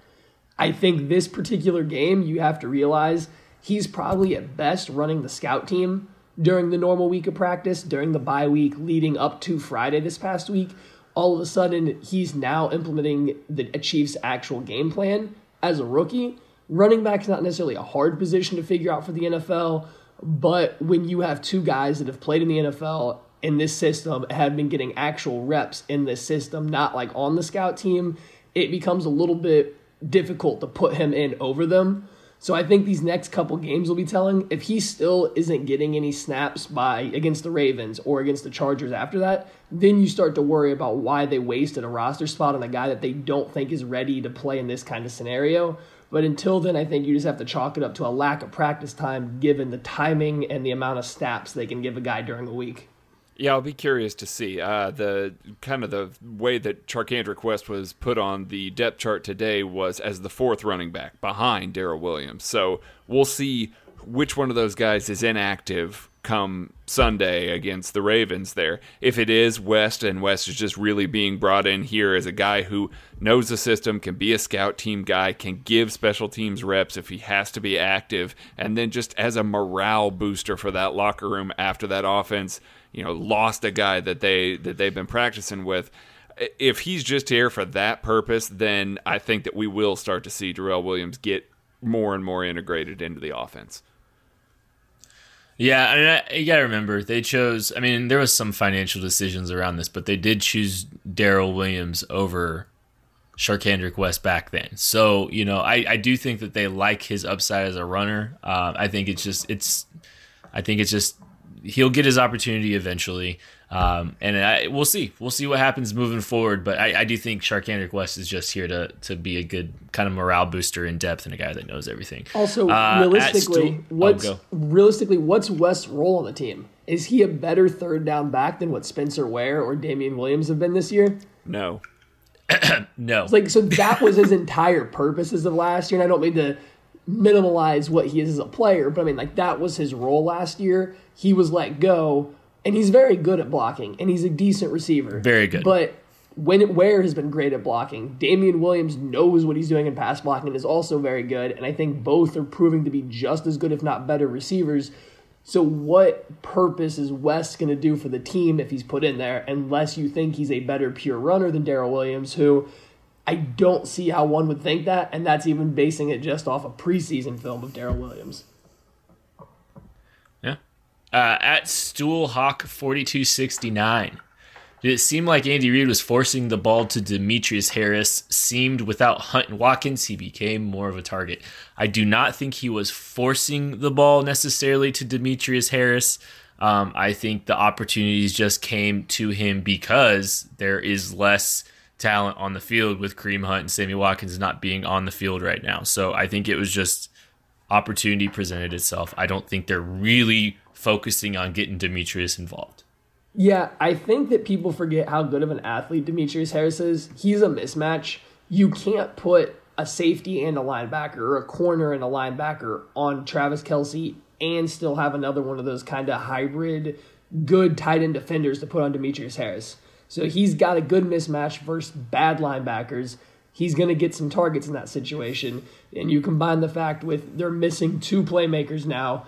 I think this particular game, you have to realize he's probably at best running the scout team during the normal week of practice, during the bye week leading up to Friday this past week, all of a sudden he's now implementing the Chiefs' actual game plan as a rookie. Running back is not necessarily a hard position to figure out for the NFL, but when you have two guys that have played in the NFL in this system have been getting actual reps in this system, not like on the scout team, it becomes a little bit difficult to put him in over them. So I think these next couple games will be telling. If he still isn't getting any snaps by against the Ravens or against the Chargers after that, then you start to worry about why they wasted a roster spot on a guy that they don't think is ready to play in this kind of scenario. But until then, I think you just have to chalk it up to a lack of practice time given the timing and the amount of snaps they can give a guy during the week. Yeah, I'll be curious to see uh, the kind of the way that Charcandrick West was put on the depth chart today was as the fourth running back behind Darrel Williams. So we'll see which one of those guys is inactive come Sunday against the Ravens there. If it is West and West is just really being brought in here as a guy who knows the system, can be a scout team guy, can give special teams reps if he has to be active, and then just as a morale booster for that locker room after that offense you know lost a guy that they that they've been practicing with if he's just here for that purpose then i think that we will start to see Darrel Williams get more and more integrated into the offense yeah, I mean, you got to remember they chose. I mean, there was some financial decisions around this, but they did choose Darrel Williams over Charcandrick West back then. So you know, I, I do think that they like his upside as a runner. Uh, I think it's just it's, I think it's just he'll get his opportunity eventually. Um, and I, we'll see. We'll see what happens moving forward. But I, I, do think Charcandrick West is just here to to be a good kind of morale booster in depth and a guy that knows everything. Also, uh, realistically, Stu- what's oh, realistically what's West's role on the team? Is he a better third down back than what Spencer Ware or Damien Williams have been this year? No. no. Like so that was his entire purposes of last year, and I don't mean to minimalize what he is as a player, but I mean like that was his role last year. He was let go, and he's very good at blocking, and he's a decent receiver. Very good. But when it, Ware has been great at blocking. Damien Williams knows what he's doing in pass blocking and is also very good. And I think both are proving to be just as good, if not better, receivers. So, what purpose is West going to do for the team if he's put in there, unless you think he's a better pure runner than Darrel Williams, who I don't see how one would think that, and that's even basing it just off a preseason film of Darrel Williams. Yeah. Uh, at Stoolhawk forty two sixty nine. Did it seem like Andy Reid was forcing the ball to Demetrius Harris? Seemed without Hunt and Watkins, he became more of a target. I do not think he was forcing the ball necessarily to Demetrius Harris. Um, I think the opportunities just came to him because there is less talent on the field with Kareem Hunt and Sammy Watkins not being on the field right now. So I think it was just opportunity presented itself. I don't think they're really focusing on getting Demetrius involved. Yeah, I think that people forget how good of an athlete Demetrius Harris is. He's a mismatch. You can't put a safety and a linebacker or a corner and a linebacker on Travis Kelce and still have another one of those kind of hybrid good tight end defenders to put on Demetrius Harris. So he's got a good mismatch versus bad linebackers. He's going to get some targets in that situation. And you combine the fact with they're missing two playmakers now.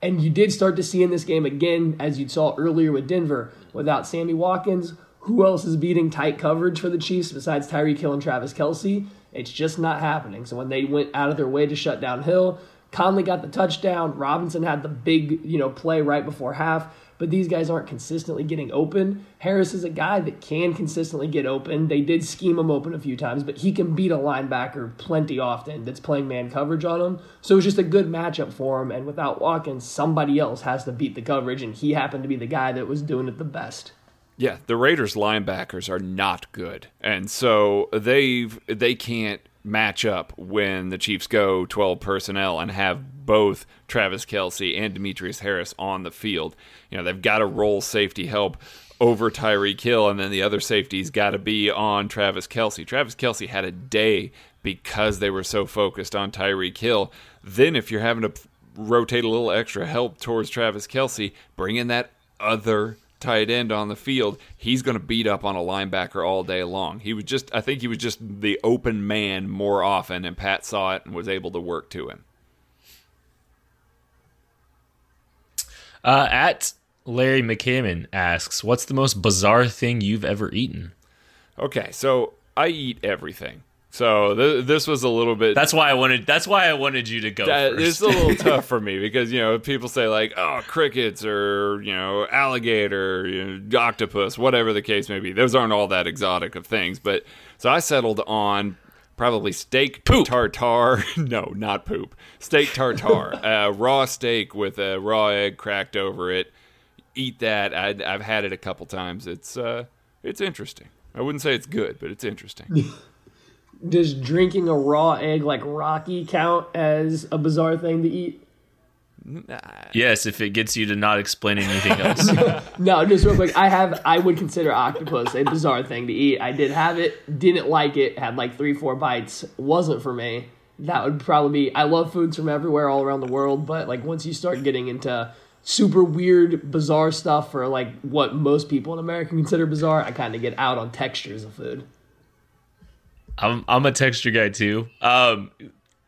And you did start to see in this game again, as you saw earlier with Denver, without Sammy Watkins, who else is beating tight coverage for the Chiefs besides Tyreek Hill and Travis Kelce? It's just not happening. So when they went out of their way to shut down Hill, Conley got the touchdown. Robinson had the big, you know, play right before half but these guys aren't consistently getting open. Harris is a guy that can consistently get open. They did scheme him open a few times, but he can beat a linebacker plenty often that's playing man coverage on him. So it's just a good matchup for him. And without Watkins, somebody else has to beat the coverage, and he happened to be the guy that was doing it the best. Yeah, the Raiders linebackers are not good. And so they've they can't match up when the Chiefs go 12 personnel and have both Travis Kelce and Demetrius Harris on the field. You know, they've got to roll safety help over Tyreek Hill, and then the other safety's got to be on Travis Kelce. Travis Kelce had a day because they were so focused on Tyreek Hill. Then, if you're having to rotate a little extra help towards Travis Kelce, bring in that other tight end on the field, he's going to beat up on a linebacker all day long. He was just, I think he was just the open man more often, and Pat saw it and was able to work to him. Uh, at Larry McCammon asks, "What's the most bizarre thing you've ever eaten?" Okay, so I eat everything. So th- this was a little bit. That's why I wanted. That's why I wanted you to go. That, first. it's a little tough for me because you know people say like oh crickets or you know alligator, you know, octopus, whatever the case may be. Those aren't all that exotic of things, but so I settled on probably steak poop tartare. no, not poop. Steak tartare, uh, raw steak with a raw egg cracked over it. Eat that. I, I've had it a couple times. It's uh, it's interesting. I wouldn't say it's good, but it's interesting. Does drinking a raw egg like Rocky count as a bizarre thing to eat? Yes, if it gets you to not explain anything else. no, just real quick. I have. I would consider octopus a bizarre thing to eat. I did have it. Didn't like it. Had like three, four bites. Wasn't for me. That would probably be. I love foods from everywhere, all around the world. But like once you start getting into super weird, bizarre stuff for like what most people in America consider bizarre, I kind of get out on textures of food. I'm I'm a texture guy too. Um,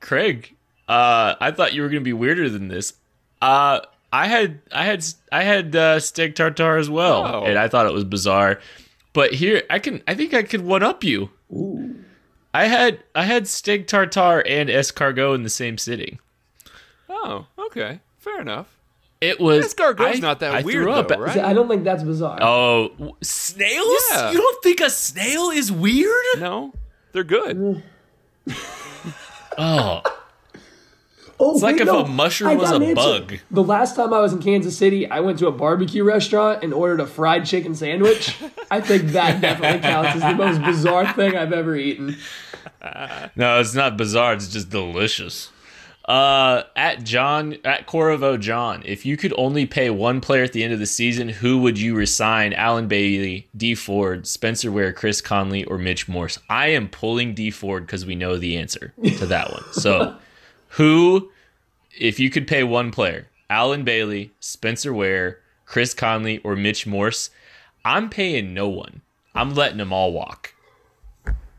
Craig, uh, I thought you were gonna be weirder than this. Uh, I had I had I had uh, steak tartare as well, oh. and I thought it was bizarre. But here, I can I think I could one up you. Ooh. I had I had steak tartare and escargot in the same sitting. Oh, okay, fair enough. It was escargot's I, not that I weird, up, though, right? I don't think that's bizarre. Oh, snails? Yeah. You don't think a snail is weird? No, they're good. oh. Oh, it's wait, like if no, a mushroom was a bug. The last time I was in Kansas City, I went to a barbecue restaurant and ordered a fried chicken sandwich. I think that definitely counts as the most bizarre thing I've ever eaten. Uh, no, it's not bizarre. It's just delicious. Uh, at John at Corvo John, if you could only pay one player at the end of the season, who would you resign? Allen Bailey, Dee Ford, Spencer Ware, Chris Conley, or Mitch Morse? I am pulling Dee Ford because we know the answer to that one. So, who, if you could pay one player, Allen Bailey, Spencer Ware, Chris Conley, or Mitch Morse? I'm paying no one. I'm letting them all walk.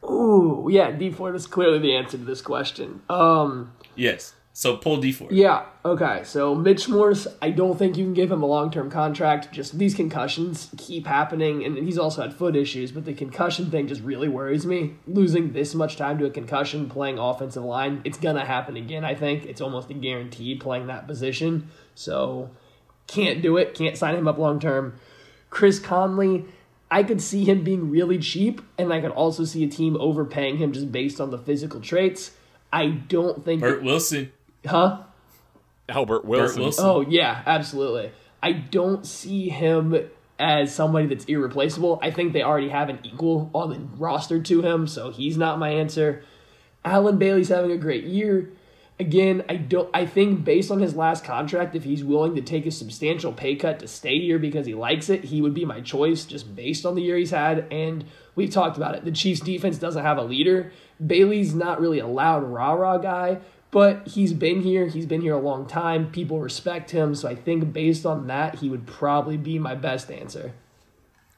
Ooh, yeah, Dee Ford is clearly the answer to this question. Um, yes. So pull Dee Ford. Yeah. Okay. So Mitch Morse, I don't think you can give him a long term contract. Just these concussions keep happening, and he's also had foot issues. But the concussion thing just really worries me. Losing this much time to a concussion, playing offensive line, it's gonna happen again. I think it's almost a guarantee playing that position. So can't do it. Can't sign him up long term. Chris Conley. I could see him being really cheap, and I could also see a team overpaying him just based on the physical traits. I don't think Bert Wilson. Huh? Albert Wilson. Wilson. Oh yeah, absolutely. I don't see him as somebody that's irreplaceable. I think they already have an equal on the roster to him, so he's not my answer. Allen Bailey's having a great year. Again, I don't I think based on his last contract, if he's willing to take a substantial pay cut to stay here because he likes it, he would be my choice just based on the year he's had. And we've talked about it. The Chiefs defense doesn't have a leader. Bailey's not really a loud rah-rah guy, but he's been here. He's been here a long time. People respect him. So I think based on that, he would probably be my best answer.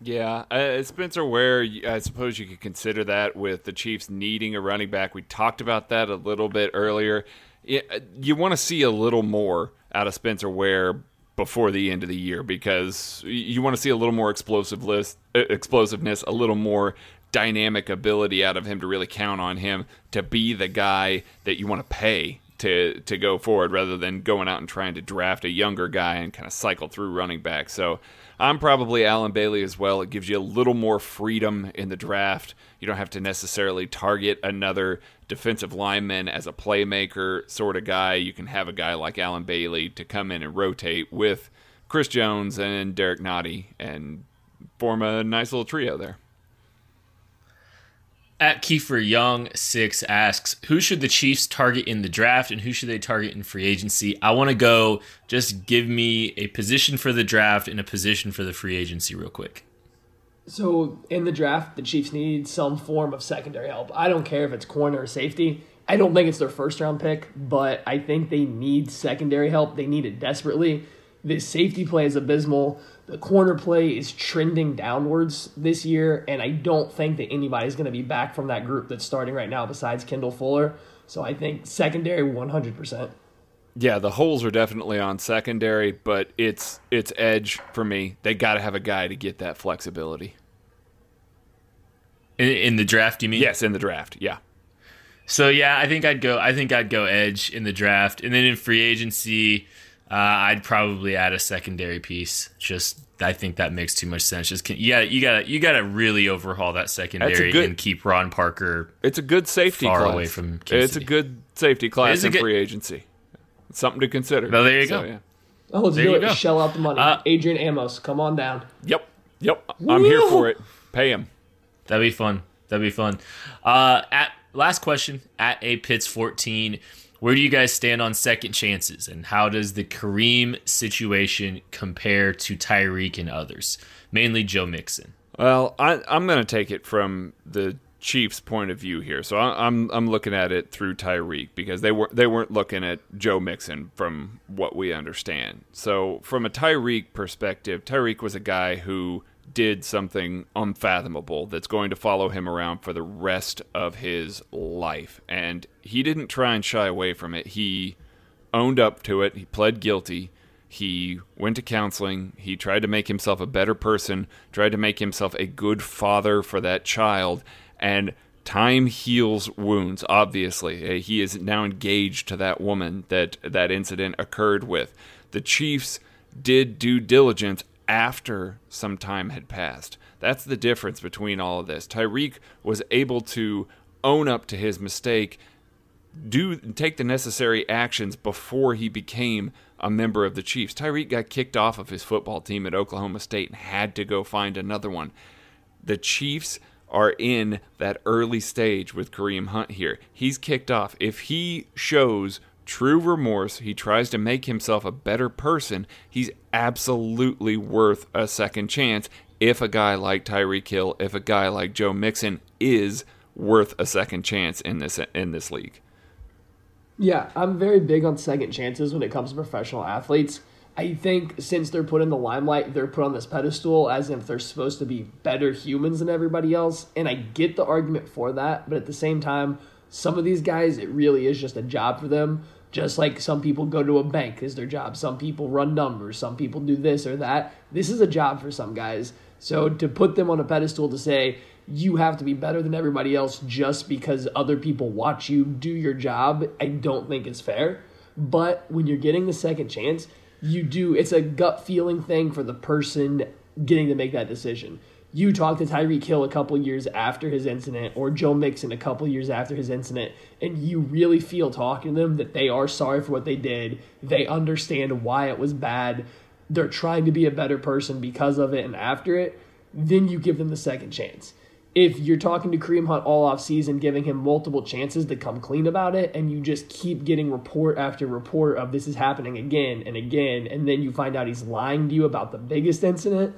Yeah, uh, Spencer Ware, I suppose you could consider that with the Chiefs needing a running back. We talked about that a little bit earlier. Uh, you want to see a little more out of Spencer Ware before the end of the year because you want to see a little more explosiveness, uh, explosiveness, a little more dynamic ability out of him to really count on him to be the guy that you want to pay to to go forward rather than going out and trying to draft a younger guy and kind of cycle through running back. So I'm probably Allen Bailey as well. It gives you a little more freedom in the draft. You don't have to necessarily target another defensive lineman as a playmaker sort of guy. You can have a guy like Allen Bailey to come in and rotate with Chris Jones and Derrick Nnadi and form a nice little trio there. At Kiefer Young six asks, who should the Chiefs target in the draft and who should they target in free agency? I want to go. Just give me a position for the draft and a position for the free agency, real quick. So in the draft, the Chiefs need some form of secondary help. I don't care if it's corner or safety. I don't think it's their first round pick, but I think they need secondary help. They need it desperately. The safety play is abysmal. The corner play is trending downwards this year, and I don't think that anybody's going to be back from that group that's starting right now besides Kendall Fuller. So I think secondary 100%. Yeah, the holes are definitely on secondary, but it's it's edge for me. They got to have a guy to get that flexibility. In, in the draft, you mean? Yes, in the draft. Yeah. So yeah, I think I'd go. I think I'd go edge in the draft, and then in free agency, uh, I'd probably add a secondary piece. Just I think that makes too much sense. Just yeah, you got you got to really overhaul that secondary good, and keep Ron Parker. It's a good safety far class. away from. It's a good safety class in good, free agency. It's something to consider. No, there you so, go. Yeah. Oh, let's there do it. Go. Shell out the money. Uh, Adrian Amos, come on down. Yep, yep. Woo! I'm here for it. Pay him. That'd be fun. That'd be fun. Uh, at last question at a Pitts 14 where do you guys stand on second chances, and how does the Kareem situation compare to Tyreek and others, mainly Joe Mixon? Well, I, am going to take it from the Chiefs' point of view here. So I, I'm I'm looking at it through Tyreek because they were they weren't looking at Joe Mixon from what we understand. So from a Tyreek perspective, Tyreek was a guy who did something unfathomable that's going to follow him around for the rest of his life. And he didn't try and shy away from it. He owned up to it, he pled guilty. He went to counseling. He tried to make himself a better person, tried to make himself a good father for that child. And time heals wounds, obviously. Uh, he is now engaged to that woman that that incident occurred with. The Chiefs did due diligence after some time had passed. That's the difference between all of this. Tyreek was able to own up to his mistake, do take the necessary actions before he became a member of the Chiefs. Tyreek got kicked off of his football team at Oklahoma State and had to go find another one. The Chiefs are in that early stage with Kareem Hunt here. He's kicked off. If he shows true remorse, he tries to make himself a better person, he's absolutely worth a second chance if a guy like Tyreek Hill, if a guy like Joe Mixon is worth a second chance in this in this league. Yeah, I'm very big on second chances when it comes to professional athletes. I think since they're put in the limelight, they're put on this pedestal as if they're supposed to be better humans than everybody else. And I get the argument for that, but at the same time, some of these guys, it really is just a job for them. Just like some people go to a bank is their job. Some people run numbers. Some people do this or that. This is a job for some guys. So to put them on a pedestal to say you have to be better than everybody else just because other people watch you do your job, I don't think is fair. But when you're getting the second chance, you do it's a gut feeling thing for the person getting to make that decision you talk to Tyreek Hill a couple years after his incident or Joe Mixon a couple years after his incident, and you really feel talking to them that they are sorry for what they did. They understand why it was bad. They're trying to be a better person because of it and after it. Then you give them the second chance. If you're talking to Kareem Hunt all off season, giving him multiple chances to come clean about it, and you just keep getting report after report of this is happening again and again, and then you find out he's lying to you about the biggest incident,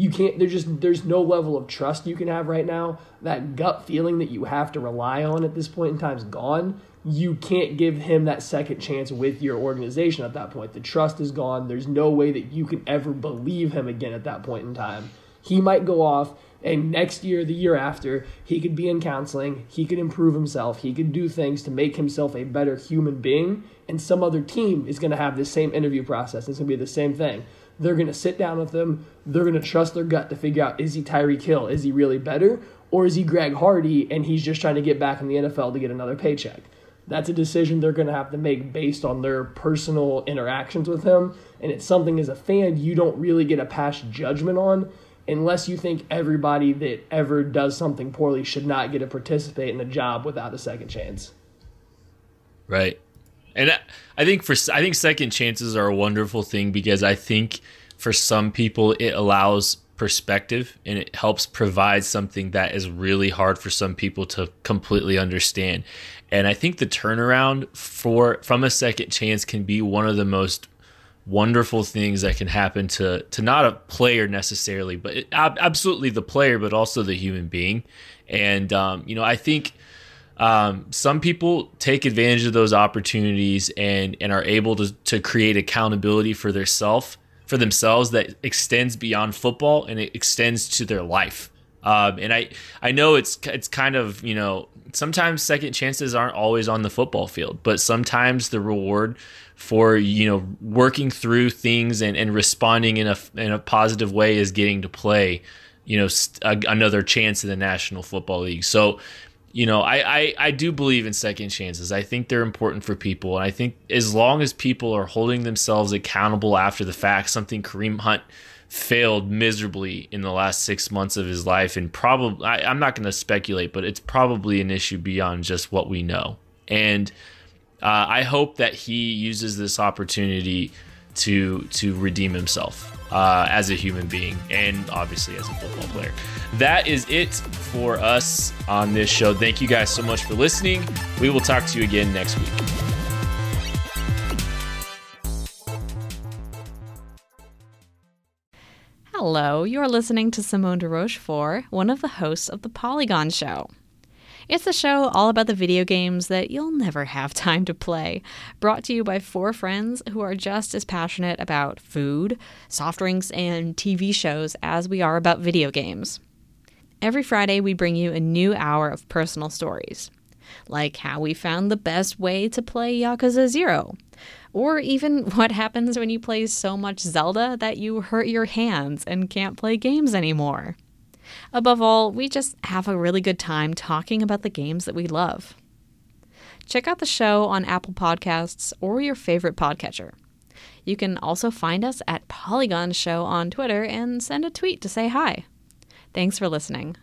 you can't there's just there's no level of trust you can have right now. That gut feeling that you have to rely on at this point in time is gone. You can't give him that second chance with your organization at that point. The trust is gone. There's no way that you can ever believe him again at that point in time. He might go off and next year the year after he could be in counseling. He could improve himself. He could do things to make himself a better human being. And some other team is going to have the same interview process. It's going to be the same thing they're going to sit down with them. They're going to trust their gut to figure out is he Tyreek Hill? Is he really better? Or is he Greg Hardy and he's just trying to get back in the NFL to get another paycheck? That's a decision they're going to have to make based on their personal interactions with him. And it's something as a fan you don't really get a pass judgment on unless you think everybody that ever does something poorly should not get to participate in a job without a second chance. Right. And I think for I think second chances are a wonderful thing because I think for some people it allows perspective and it helps provide something that is really hard for some people to completely understand. And I think the turnaround for from a second chance can be one of the most wonderful things that can happen to to not a player necessarily, but it, absolutely the player, but also the human being. And um, you know, I think um, some people take advantage of those opportunities and and are able to to create accountability for their self for themselves that extends beyond football and it extends to their life. Um, and I I know it's it's kind of you know sometimes second chances aren't always on the football field, but sometimes the reward for you know working through things and, and responding in a in a positive way is getting to play you know st- another chance in the National Football League. So you know, I, I, I do believe in second chances. I think they're important for people. And I think as long as people are holding themselves accountable after the fact, something Kareem Hunt failed miserably in the last six months of his life. And probably, I, I'm not going to speculate, but it's probably an issue beyond just what we know. And uh, I hope that he uses this opportunity to to redeem himself uh, as a human being and obviously as a football player. That is it for us on this show. Thank you guys so much for listening. We will talk to you again next week. Hello, you're listening to Simone de Rochefort, one of the hosts of The Polygon Show. It's a show all about the video games that you'll never have time to play, brought to you by four friends who are just as passionate about food, soft drinks, and TV shows as we are about video games. Every Friday, we bring you a new hour of personal stories, like how we found the best way to play Yakuza Zero, or even what happens when you play so much Zelda that you hurt your hands and can't play games anymore. Above all, we just have a really good time talking about the games that we love. Check out the show on Apple Podcasts or your favorite podcatcher. You can also find us at Polygon Show on Twitter and send a tweet to say hi. Thanks for listening.